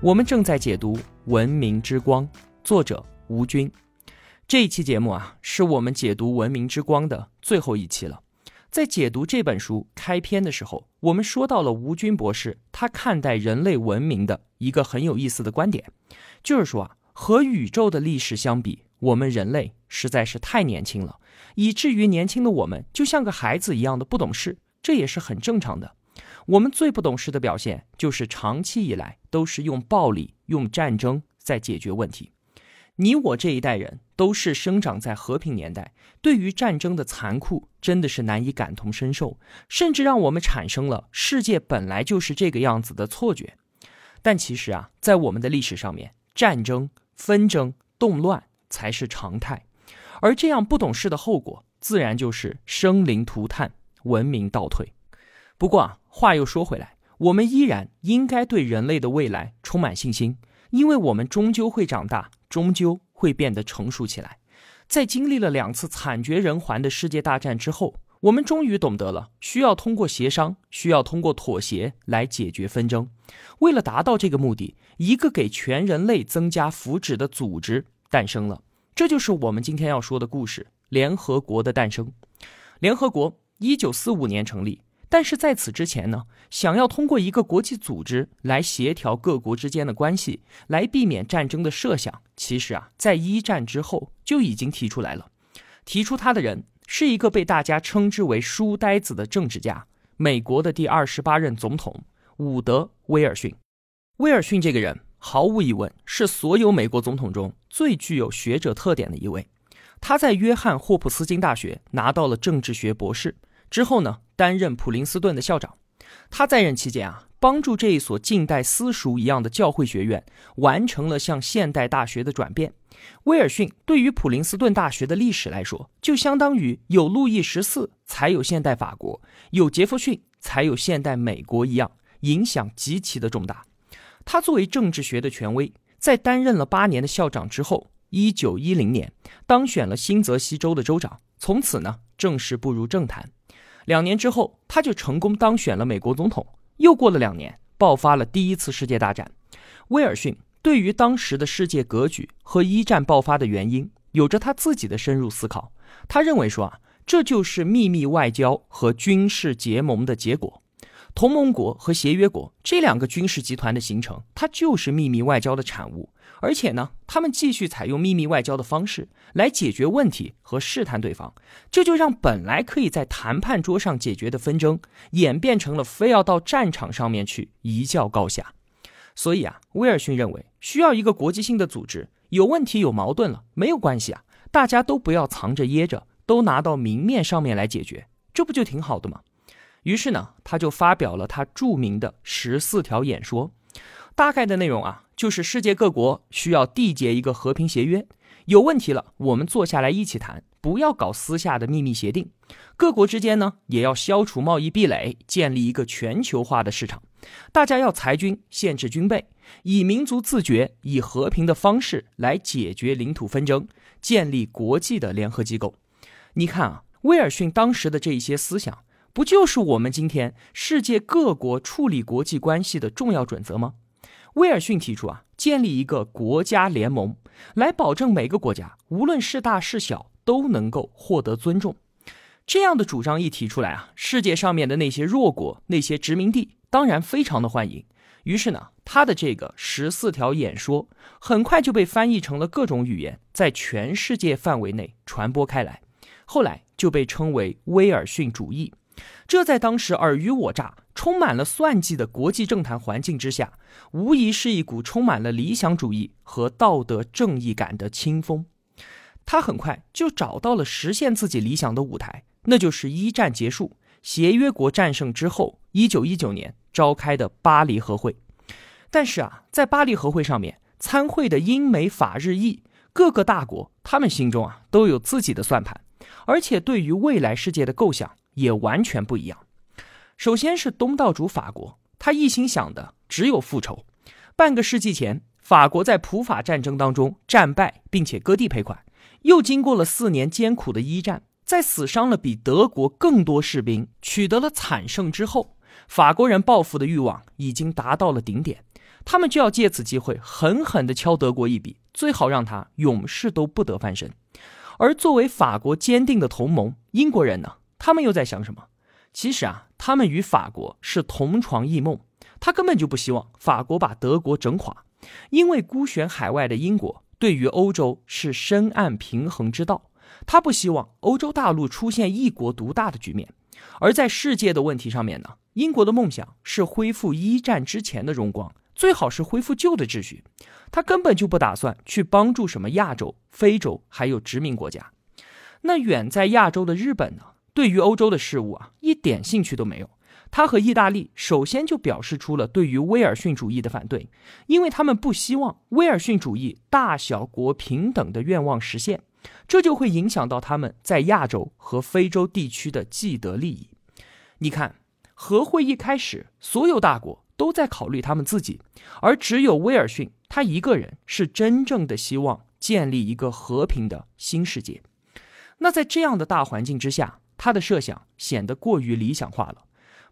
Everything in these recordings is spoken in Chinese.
我们正在解读《文明之光》，作者吴军。这一期节目啊，是我们解读《文明之光》的最后一期了。在解读这本书开篇的时候，我们说到了吴军博士他看待人类文明的一个很有意思的观点，就是说啊，和宇宙的历史相比，我们人类实在是太年轻了，以至于年轻的我们就像个孩子一样的不懂事，这也是很正常的。我们最不懂事的表现，就是长期以来都是用暴力、用战争在解决问题。你我这一代人都是生长在和平年代，对于战争的残酷真的是难以感同身受，甚至让我们产生了世界本来就是这个样子的错觉。但其实啊，在我们的历史上面，战争、纷争、动乱才是常态，而这样不懂事的后果，自然就是生灵涂炭、文明倒退。不过啊，话又说回来，我们依然应该对人类的未来充满信心，因为我们终究会长大，终究会变得成熟起来。在经历了两次惨绝人寰的世界大战之后，我们终于懂得了需要通过协商，需要通过妥协来解决纷争。为了达到这个目的，一个给全人类增加福祉的组织诞生了。这就是我们今天要说的故事——联合国的诞生。联合国一九四五年成立。但是在此之前呢，想要通过一个国际组织来协调各国之间的关系，来避免战争的设想，其实啊，在一战之后就已经提出来了。提出他的人是一个被大家称之为“书呆子”的政治家，美国的第二十八任总统伍德·威尔逊。威尔逊这个人毫无疑问是所有美国总统中最具有学者特点的一位。他在约翰霍普斯金大学拿到了政治学博士。之后呢，担任普林斯顿的校长。他在任期间啊，帮助这一所近代私塾一样的教会学院完成了向现代大学的转变。威尔逊对于普林斯顿大学的历史来说，就相当于有路易十四才有现代法国，有杰弗逊才有现代美国一样，影响极其的重大。他作为政治学的权威，在担任了八年的校长之后，一九一零年当选了新泽西州的州长，从此呢，正式步入政坛。两年之后，他就成功当选了美国总统。又过了两年，爆发了第一次世界大战。威尔逊对于当时的世界格局和一战爆发的原因，有着他自己的深入思考。他认为说啊，这就是秘密外交和军事结盟的结果。同盟国和协约国这两个军事集团的形成，它就是秘密外交的产物。而且呢，他们继续采用秘密外交的方式来解决问题和试探对方，这就让本来可以在谈判桌上解决的纷争，演变成了非要到战场上面去一较高下。所以啊，威尔逊认为需要一个国际性的组织，有问题有矛盾了没有关系啊，大家都不要藏着掖着，都拿到明面上面来解决，这不就挺好的吗？于是呢，他就发表了他著名的十四条演说。大概的内容啊，就是世界各国需要缔结一个和平协约，有问题了，我们坐下来一起谈，不要搞私下的秘密协定。各国之间呢，也要消除贸易壁垒，建立一个全球化的市场。大家要裁军，限制军备，以民族自觉、以和平的方式来解决领土纷争，建立国际的联合机构。你看啊，威尔逊当时的这一些思想，不就是我们今天世界各国处理国际关系的重要准则吗？威尔逊提出啊，建立一个国家联盟，来保证每个国家无论是大是小都能够获得尊重。这样的主张一提出来啊，世界上面的那些弱国、那些殖民地当然非常的欢迎。于是呢，他的这个十四条演说很快就被翻译成了各种语言，在全世界范围内传播开来。后来就被称为威尔逊主义。这在当时尔虞我诈。充满了算计的国际政坛环境之下，无疑是一股充满了理想主义和道德正义感的清风。他很快就找到了实现自己理想的舞台，那就是一战结束、协约国战胜之后，一九一九年召开的巴黎和会。但是啊，在巴黎和会上面，参会的英美法日意各个大国，他们心中啊都有自己的算盘，而且对于未来世界的构想也完全不一样。首先是东道主法国，他一心想的只有复仇。半个世纪前，法国在普法战争当中战败，并且割地赔款，又经过了四年艰苦的一战，在死伤了比德国更多士兵，取得了惨胜之后。法国人报复的欲望已经达到了顶点，他们就要借此机会狠狠地敲德国一笔，最好让他永世都不得翻身。而作为法国坚定的同盟，英国人呢？他们又在想什么？其实啊，他们与法国是同床异梦，他根本就不希望法国把德国整垮，因为孤悬海外的英国对于欧洲是深谙平衡之道，他不希望欧洲大陆出现一国独大的局面。而在世界的问题上面呢，英国的梦想是恢复一战之前的荣光，最好是恢复旧的秩序。他根本就不打算去帮助什么亚洲、非洲还有殖民国家。那远在亚洲的日本呢，对于欧洲的事物啊，一点兴趣都没有。他和意大利首先就表示出了对于威尔逊主义的反对，因为他们不希望威尔逊主义大小国平等的愿望实现。这就会影响到他们在亚洲和非洲地区的既得利益。你看，和会一开始，所有大国都在考虑他们自己，而只有威尔逊他一个人是真正的希望建立一个和平的新世界。那在这样的大环境之下，他的设想显得过于理想化了。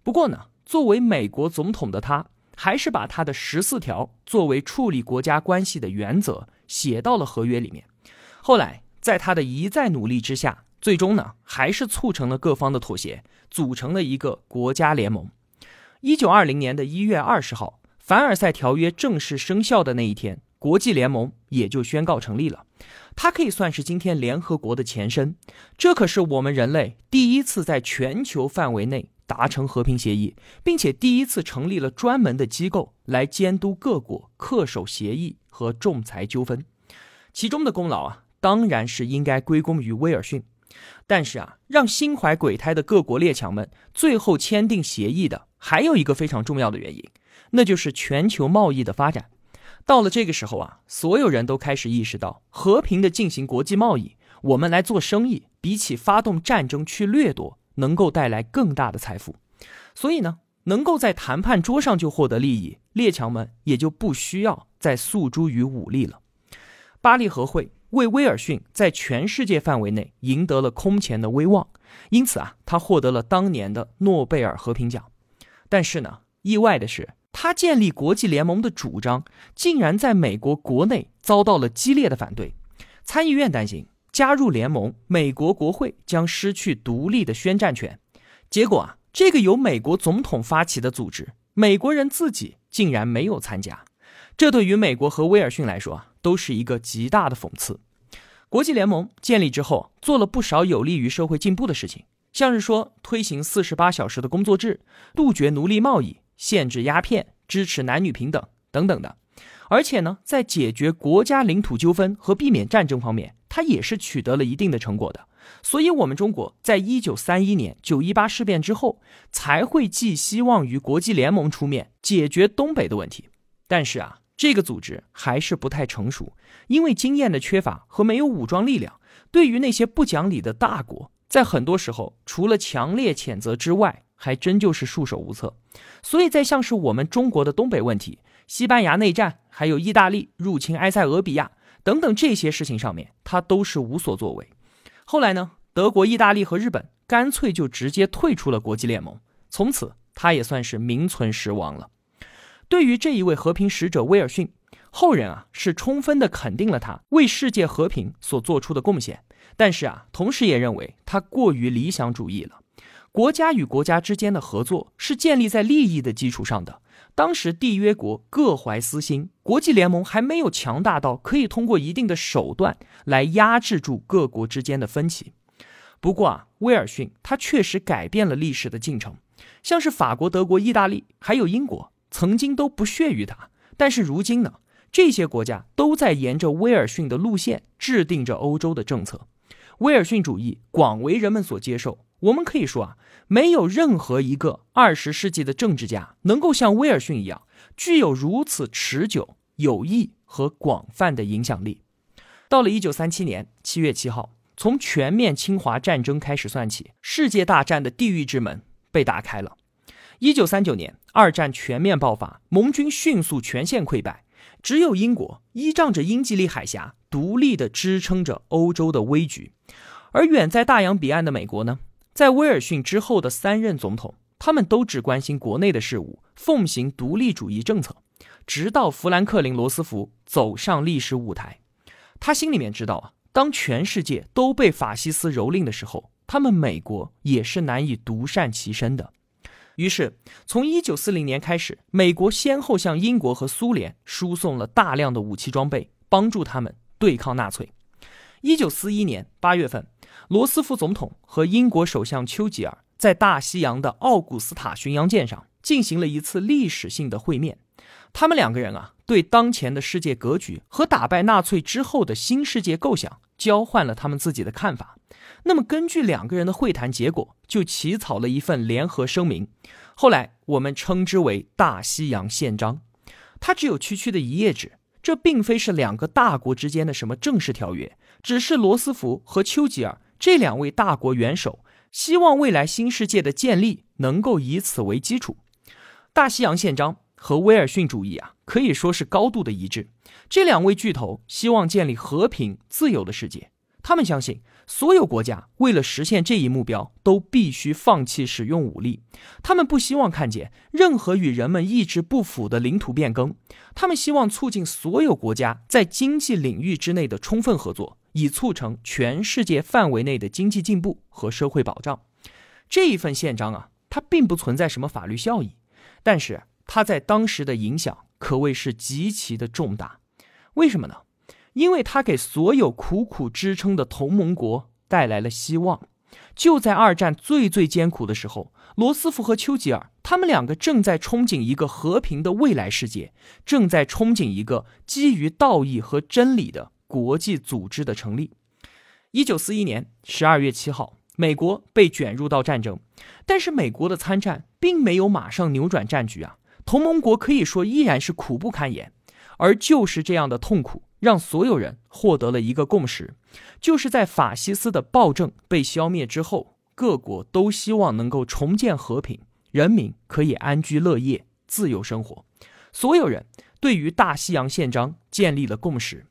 不过呢，作为美国总统的他，还是把他的十四条作为处理国家关系的原则写到了合约里面。后来。在他的一再努力之下，最终呢还是促成了各方的妥协，组成了一个国家联盟。一九二零年的一月二十号，凡尔赛条约正式生效的那一天，国际联盟也就宣告成立了。它可以算是今天联合国的前身。这可是我们人类第一次在全球范围内达成和平协议，并且第一次成立了专门的机构来监督各国恪守协议和仲裁纠纷。其中的功劳啊。当然是应该归功于威尔逊，但是啊，让心怀鬼胎的各国列强们最后签订协议的，还有一个非常重要的原因，那就是全球贸易的发展。到了这个时候啊，所有人都开始意识到，和平的进行国际贸易，我们来做生意，比起发动战争去掠夺，能够带来更大的财富。所以呢，能够在谈判桌上就获得利益，列强们也就不需要再诉诸于武力了。巴黎和会。为威尔逊在全世界范围内赢得了空前的威望，因此啊，他获得了当年的诺贝尔和平奖。但是呢，意外的是，他建立国际联盟的主张竟然在美国国内遭到了激烈的反对。参议院担心加入联盟，美国国会将失去独立的宣战权。结果啊，这个由美国总统发起的组织，美国人自己竟然没有参加。这对于美国和威尔逊来说啊，都是一个极大的讽刺。国际联盟建立之后，做了不少有利于社会进步的事情，像是说推行四十八小时的工作制、杜绝奴隶贸易、限制鸦片、支持男女平等等等的。而且呢，在解决国家领土纠纷和避免战争方面，它也是取得了一定的成果的。所以，我们中国在一九三一年九一八事变之后，才会寄希望于国际联盟出面解决东北的问题。但是啊。这个组织还是不太成熟，因为经验的缺乏和没有武装力量，对于那些不讲理的大国，在很多时候除了强烈谴责之外，还真就是束手无策。所以在像是我们中国的东北问题、西班牙内战，还有意大利入侵埃塞俄比亚等等这些事情上面，他都是无所作为。后来呢，德国、意大利和日本干脆就直接退出了国际联盟，从此他也算是名存实亡了。对于这一位和平使者威尔逊，后人啊是充分的肯定了他为世界和平所做出的贡献，但是啊，同时也认为他过于理想主义了。国家与国家之间的合作是建立在利益的基础上的。当时缔约国各怀私心，国际联盟还没有强大到可以通过一定的手段来压制住各国之间的分歧。不过啊，威尔逊他确实改变了历史的进程，像是法国、德国、意大利还有英国。曾经都不屑于他，但是如今呢，这些国家都在沿着威尔逊的路线制定着欧洲的政策。威尔逊主义广为人们所接受。我们可以说啊，没有任何一个二十世纪的政治家能够像威尔逊一样，具有如此持久、有益和广泛的影响力。到了一九三七年七月七号，从全面侵华战争开始算起，世界大战的地狱之门被打开了。一九三九年，二战全面爆发，盟军迅速全线溃败，只有英国依仗着英吉利海峡，独立的支撑着欧洲的危局。而远在大洋彼岸的美国呢，在威尔逊之后的三任总统，他们都只关心国内的事务，奉行独立主义政策，直到富兰克林·罗斯福走上历史舞台，他心里面知道啊，当全世界都被法西斯蹂躏的时候，他们美国也是难以独善其身的。于是，从一九四零年开始，美国先后向英国和苏联输送了大量的武器装备，帮助他们对抗纳粹。一九四一年八月份，罗斯福总统和英国首相丘吉尔在大西洋的奥古斯塔巡洋舰上进行了一次历史性的会面。他们两个人啊，对当前的世界格局和打败纳粹之后的新世界构想交换了他们自己的看法。那么，根据两个人的会谈结果，就起草了一份联合声明，后来我们称之为《大西洋宪章》。它只有区区的一页纸，这并非是两个大国之间的什么正式条约，只是罗斯福和丘吉尔这两位大国元首希望未来新世界的建立能够以此为基础。《大西洋宪章》和威尔逊主义啊，可以说是高度的一致。这两位巨头希望建立和平、自由的世界，他们相信。所有国家为了实现这一目标，都必须放弃使用武力。他们不希望看见任何与人们意志不符的领土变更。他们希望促进所有国家在经济领域之内的充分合作，以促成全世界范围内的经济进步和社会保障。这一份宪章啊，它并不存在什么法律效益，但是它在当时的影响可谓是极其的重大。为什么呢？因为它给所有苦苦支撑的同盟国带来了希望。就在二战最最艰苦的时候，罗斯福和丘吉尔他们两个正在憧憬一个和平的未来世界，正在憧憬一个基于道义和真理的国际组织的成立。一九四一年十二月七号，美国被卷入到战争，但是美国的参战并没有马上扭转战局啊，同盟国可以说依然是苦不堪言，而就是这样的痛苦。让所有人获得了一个共识，就是在法西斯的暴政被消灭之后，各国都希望能够重建和平，人民可以安居乐业、自由生活。所有人对于大西洋宪章建立了共识。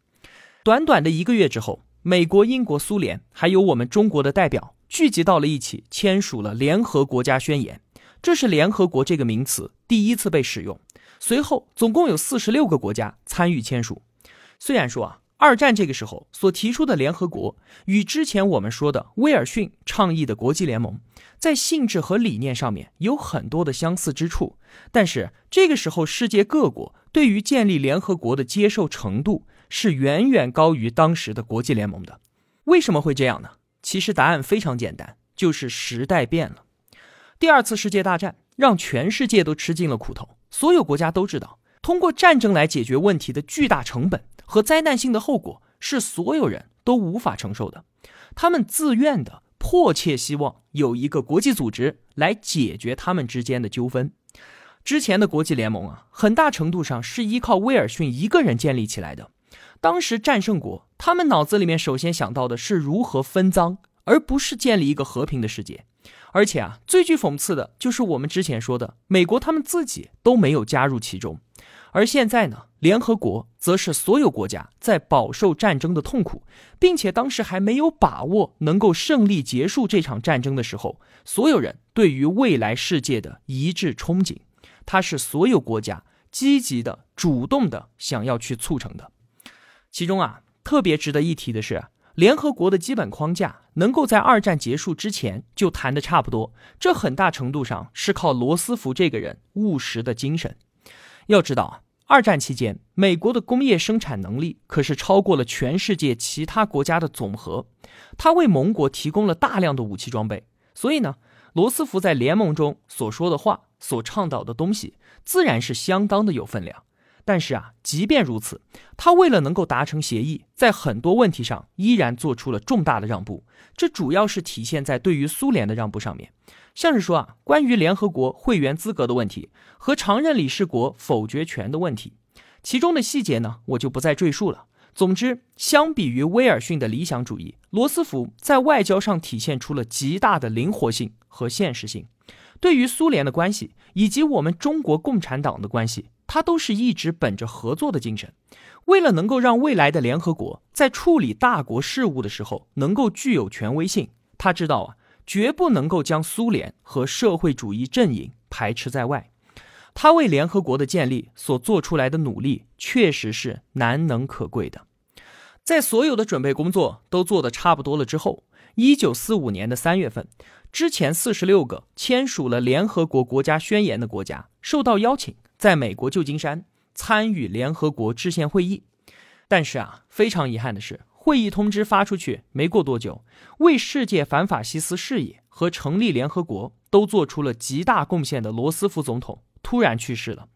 短短的一个月之后，美国、英国、苏联还有我们中国的代表聚集到了一起，签署了联合国家宣言。这是联合国这个名词第一次被使用。随后，总共有四十六个国家参与签署。虽然说啊，二战这个时候所提出的联合国与之前我们说的威尔逊倡议的国际联盟，在性质和理念上面有很多的相似之处，但是这个时候世界各国对于建立联合国的接受程度是远远高于当时的国际联盟的。为什么会这样呢？其实答案非常简单，就是时代变了。第二次世界大战让全世界都吃尽了苦头，所有国家都知道通过战争来解决问题的巨大成本。和灾难性的后果是所有人都无法承受的，他们自愿的、迫切希望有一个国际组织来解决他们之间的纠纷。之前的国际联盟啊，很大程度上是依靠威尔逊一个人建立起来的。当时战胜国他们脑子里面首先想到的是如何分赃，而不是建立一个和平的世界。而且啊，最具讽刺的就是我们之前说的，美国他们自己都没有加入其中。而现在呢，联合国则是所有国家在饱受战争的痛苦，并且当时还没有把握能够胜利结束这场战争的时候，所有人对于未来世界的一致憧憬，它是所有国家积极的、主动的想要去促成的。其中啊，特别值得一提的是，联合国的基本框架能够在二战结束之前就谈的差不多，这很大程度上是靠罗斯福这个人务实的精神。要知道啊。二战期间，美国的工业生产能力可是超过了全世界其他国家的总和，他为盟国提供了大量的武器装备。所以呢，罗斯福在联盟中所说的话、所倡导的东西，自然是相当的有分量。但是啊，即便如此，他为了能够达成协议，在很多问题上依然做出了重大的让步。这主要是体现在对于苏联的让步上面。像是说啊，关于联合国会员资格的问题和常任理事国否决权的问题，其中的细节呢，我就不再赘述了。总之，相比于威尔逊的理想主义，罗斯福在外交上体现出了极大的灵活性和现实性。对于苏联的关系以及我们中国共产党的关系，他都是一直本着合作的精神。为了能够让未来的联合国在处理大国事务的时候能够具有权威性，他知道啊，绝不能够将苏联和社会主义阵营排斥在外。他为联合国的建立所做出来的努力，确实是难能可贵的。在所有的准备工作都做得差不多了之后，一九四五年的三月份，之前四十六个签署了联合国国家宣言的国家受到邀请，在美国旧金山参与联合国制宪会议。但是啊，非常遗憾的是，会议通知发出去没过多久，为世界反法西斯事业和成立联合国都做出了极大贡献的罗斯福总统。突然去世了，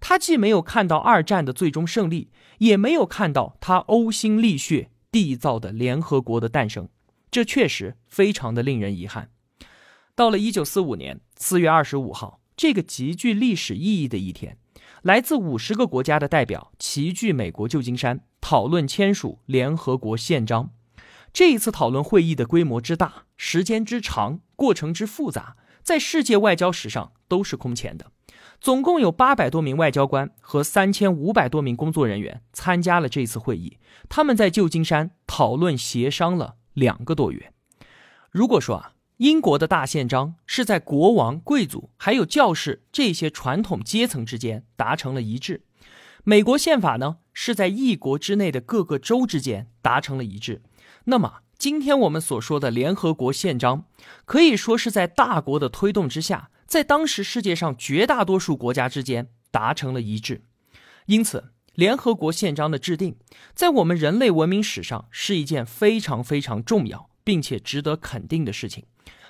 他既没有看到二战的最终胜利，也没有看到他呕心沥血缔造的联合国的诞生，这确实非常的令人遗憾。到了一九四五年四月二十五号，这个极具历史意义的一天，来自五十个国家的代表齐聚美国旧金山，讨论签署联合国宪章。这一次讨论会议的规模之大，时间之长，过程之复杂，在世界外交史上都是空前的。总共有八百多名外交官和三千五百多名工作人员参加了这次会议。他们在旧金山讨论协商了两个多月。如果说啊，英国的大宪章是在国王、贵族还有教士这些传统阶层之间达成了一致，美国宪法呢是在一国之内的各个州之间达成了一致，那么今天我们所说的联合国宪章，可以说是在大国的推动之下。在当时世界上绝大多数国家之间达成了一致，因此联合国宪章的制定，在我们人类文明史上是一件非常非常重要并且值得肯定的事情。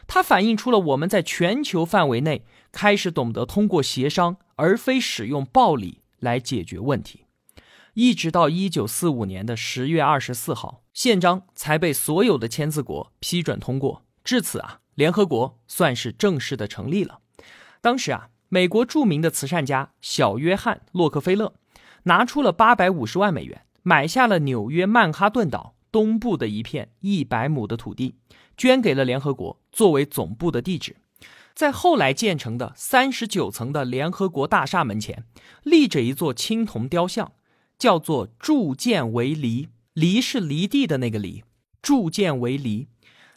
它反映出了我们在全球范围内开始懂得通过协商而非使用暴力来解决问题。一直到一九四五年的十月二十四号，宪章才被所有的签字国批准通过。至此啊，联合国算是正式的成立了。当时啊，美国著名的慈善家小约翰·洛克菲勒拿出了八百五十万美元，买下了纽约曼哈顿岛东部的一片一百亩的土地，捐给了联合国作为总部的地址。在后来建成的三十九层的联合国大厦门前，立着一座青铜雕像，叫做“铸剑为犁”，犁是犁地的那个犁，铸剑为犁。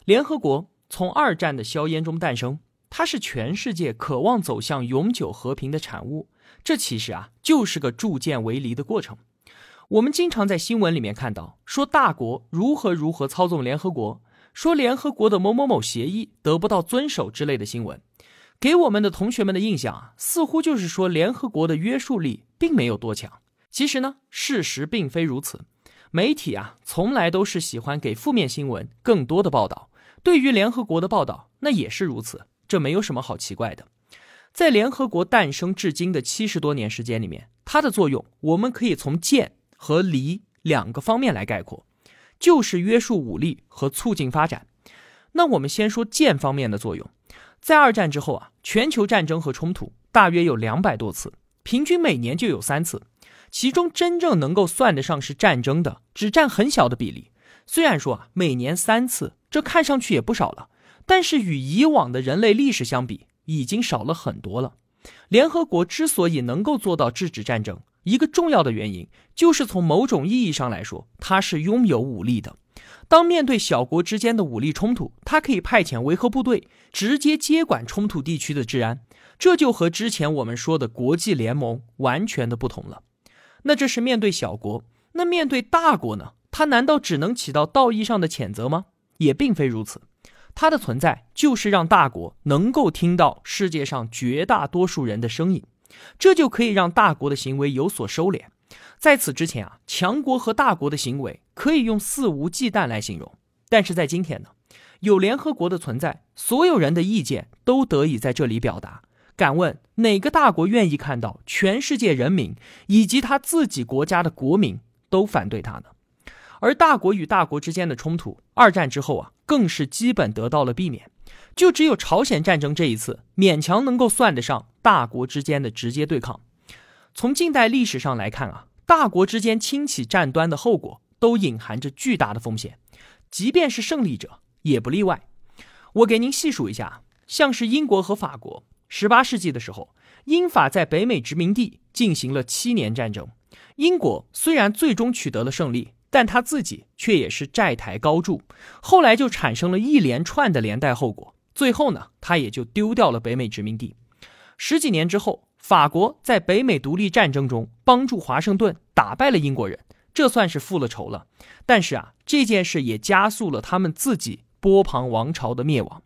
联合国从二战的硝烟中诞生。它是全世界渴望走向永久和平的产物，这其实啊就是个铸剑为犁的过程。我们经常在新闻里面看到说大国如何如何操纵联合国，说联合国的某某某协议得不到遵守之类的新闻，给我们的同学们的印象啊，似乎就是说联合国的约束力并没有多强。其实呢，事实并非如此。媒体啊，从来都是喜欢给负面新闻更多的报道，对于联合国的报道那也是如此。这没有什么好奇怪的，在联合国诞生至今的七十多年时间里面，它的作用我们可以从建和离两个方面来概括，就是约束武力和促进发展。那我们先说剑方面的作用，在二战之后啊，全球战争和冲突大约有两百多次，平均每年就有三次，其中真正能够算得上是战争的，只占很小的比例。虽然说啊，每年三次，这看上去也不少了。但是与以往的人类历史相比，已经少了很多了。联合国之所以能够做到制止战争，一个重要的原因就是从某种意义上来说，它是拥有武力的。当面对小国之间的武力冲突，它可以派遣维和部队直接接管冲突地区的治安，这就和之前我们说的国际联盟完全的不同了。那这是面对小国，那面对大国呢？它难道只能起到道义上的谴责吗？也并非如此。它的存在就是让大国能够听到世界上绝大多数人的声音，这就可以让大国的行为有所收敛。在此之前啊，强国和大国的行为可以用肆无忌惮来形容，但是在今天呢，有联合国的存在，所有人的意见都得以在这里表达。敢问哪个大国愿意看到全世界人民以及他自己国家的国民都反对他呢？而大国与大国之间的冲突，二战之后啊，更是基本得到了避免。就只有朝鲜战争这一次，勉强能够算得上大国之间的直接对抗。从近代历史上来看啊，大国之间轻启战端的后果都隐含着巨大的风险，即便是胜利者也不例外。我给您细数一下，像是英国和法国，十八世纪的时候，英法在北美殖民地进行了七年战争。英国虽然最终取得了胜利，但他自己却也是债台高筑，后来就产生了一连串的连带后果。最后呢，他也就丢掉了北美殖民地。十几年之后，法国在北美独立战争中帮助华盛顿打败了英国人，这算是复了仇了。但是啊，这件事也加速了他们自己。波旁王朝的灭亡，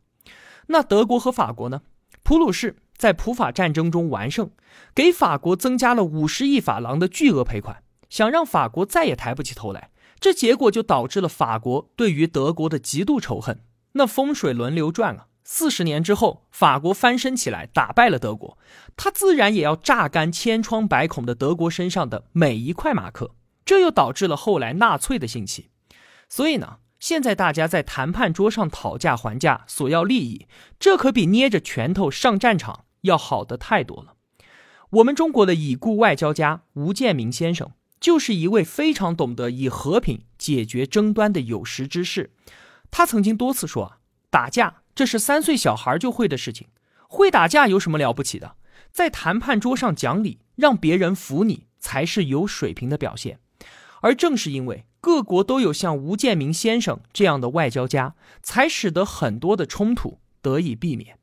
那德国和法国呢？普鲁士在普法战争中完胜，给法国增加了五十亿法郎的巨额赔款，想让法国再也抬不起头来。这结果就导致了法国对于德国的极度仇恨。那风水轮流转啊，四十年之后，法国翻身起来，打败了德国，他自然也要榨干千疮百孔的德国身上的每一块马克。这又导致了后来纳粹的兴起。所以呢？现在大家在谈判桌上讨价还价，索要利益，这可比捏着拳头上战场要好的太多了。我们中国的已故外交家吴建民先生，就是一位非常懂得以和平解决争端的有识之士。他曾经多次说啊，打架这是三岁小孩就会的事情，会打架有什么了不起的？在谈判桌上讲理，让别人服你，才是有水平的表现。而正是因为。各国都有像吴建民先生这样的外交家，才使得很多的冲突得以避免。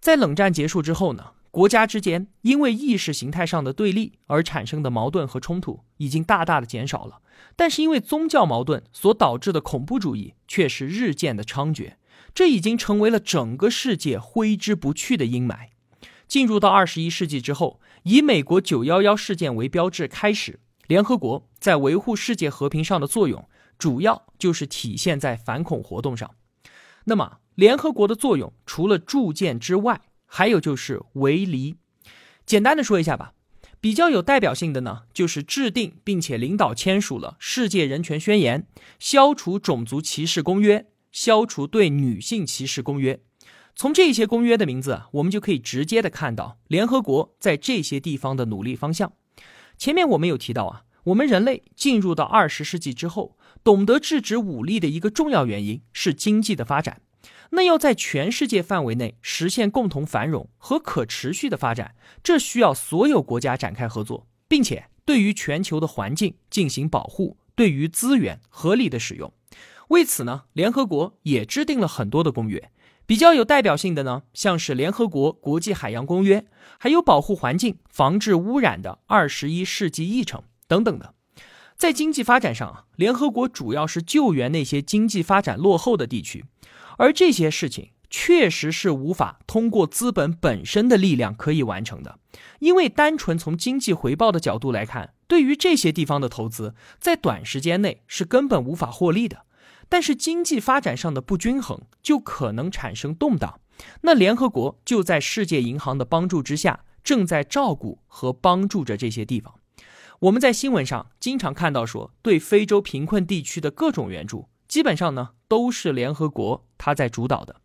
在冷战结束之后呢，国家之间因为意识形态上的对立而产生的矛盾和冲突已经大大的减少了，但是因为宗教矛盾所导致的恐怖主义却是日渐的猖獗，这已经成为了整个世界挥之不去的阴霾。进入到二十一世纪之后，以美国九幺幺事件为标志开始。联合国在维护世界和平上的作用，主要就是体现在反恐活动上。那么，联合国的作用除了铸剑之外，还有就是为离。简单的说一下吧，比较有代表性的呢，就是制定并且领导签署了《世界人权宣言》、消除种族歧视公约、消除对女性歧视公约。从这些公约的名字，我们就可以直接的看到联合国在这些地方的努力方向。前面我们有提到啊，我们人类进入到二十世纪之后，懂得制止武力的一个重要原因是经济的发展。那要在全世界范围内实现共同繁荣和可持续的发展，这需要所有国家展开合作，并且对于全球的环境进行保护，对于资源合理的使用。为此呢，联合国也制定了很多的公约。比较有代表性的呢，像是联合国国际海洋公约，还有保护环境、防治污染的二十一世纪议程等等的。在经济发展上啊，联合国主要是救援那些经济发展落后的地区，而这些事情确实是无法通过资本本身的力量可以完成的，因为单纯从经济回报的角度来看，对于这些地方的投资，在短时间内是根本无法获利的。但是经济发展上的不均衡就可能产生动荡，那联合国就在世界银行的帮助之下，正在照顾和帮助着这些地方。我们在新闻上经常看到说，对非洲贫困地区的各种援助，基本上呢都是联合国它在主导的。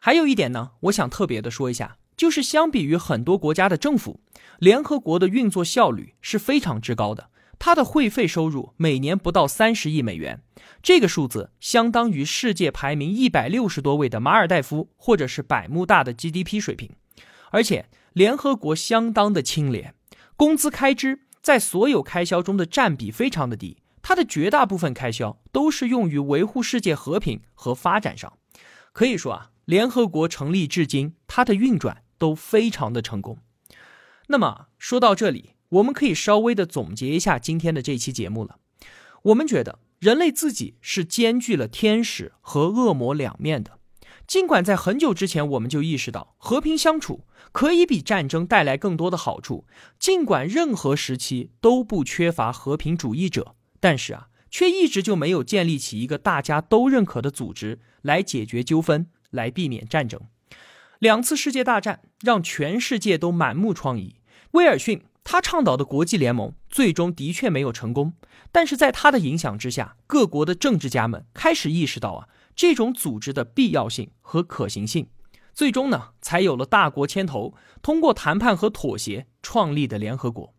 还有一点呢，我想特别的说一下，就是相比于很多国家的政府，联合国的运作效率是非常之高的。它的会费收入每年不到三十亿美元，这个数字相当于世界排名一百六十多位的马尔代夫或者是百慕大的 GDP 水平。而且联合国相当的清廉，工资开支在所有开销中的占比非常的低，它的绝大部分开销都是用于维护世界和平和发展上。可以说啊，联合国成立至今，它的运转都非常的成功。那么说到这里。我们可以稍微的总结一下今天的这期节目了。我们觉得人类自己是兼具了天使和恶魔两面的。尽管在很久之前我们就意识到和平相处可以比战争带来更多的好处，尽管任何时期都不缺乏和平主义者，但是啊，却一直就没有建立起一个大家都认可的组织来解决纠纷，来避免战争。两次世界大战让全世界都满目疮痍。威尔逊。他倡导的国际联盟最终的确没有成功，但是在他的影响之下，各国的政治家们开始意识到啊这种组织的必要性和可行性，最终呢才有了大国牵头，通过谈判和妥协创立的联合国。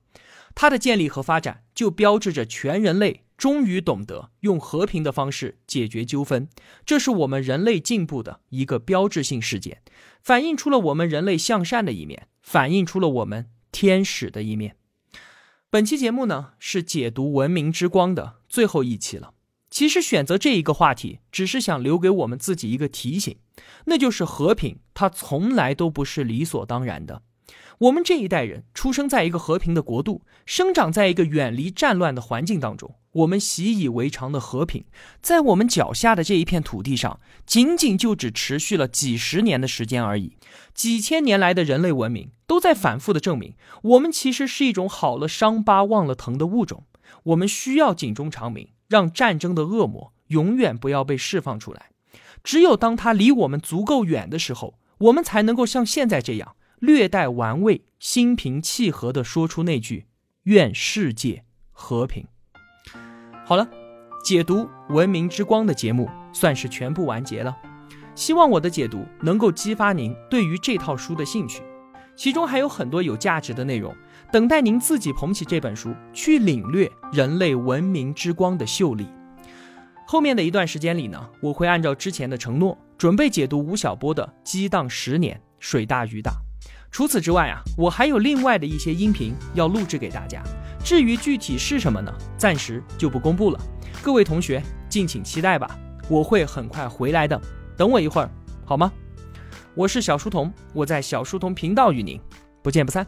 它的建立和发展就标志着全人类终于懂得用和平的方式解决纠纷。这是我们人类进步的一个标志性事件，反映出了我们人类向善的一面，反映出了我们天使的一面。本期节目呢，是解读《文明之光》的最后一期了。其实选择这一个话题，只是想留给我们自己一个提醒，那就是和平，它从来都不是理所当然的。我们这一代人出生在一个和平的国度，生长在一个远离战乱的环境当中，我们习以为常的和平，在我们脚下的这一片土地上，仅仅就只持续了几十年的时间而已。几千年来的人类文明，都在反复的证明，我们其实是一种好了伤疤忘了疼的物种。我们需要警钟长鸣。让战争的恶魔永远不要被释放出来。只有当他离我们足够远的时候，我们才能够像现在这样略带玩味、心平气和地说出那句“愿世界和平”。好了，解读《文明之光》的节目算是全部完结了。希望我的解读能够激发您对于这套书的兴趣，其中还有很多有价值的内容。等待您自己捧起这本书，去领略人类文明之光的秀丽。后面的一段时间里呢，我会按照之前的承诺，准备解读吴晓波的《激荡十年，水大鱼大》。除此之外啊，我还有另外的一些音频要录制给大家。至于具体是什么呢？暂时就不公布了。各位同学敬请期待吧，我会很快回来的。等我一会儿，好吗？我是小书童，我在小书童频道与您不见不散。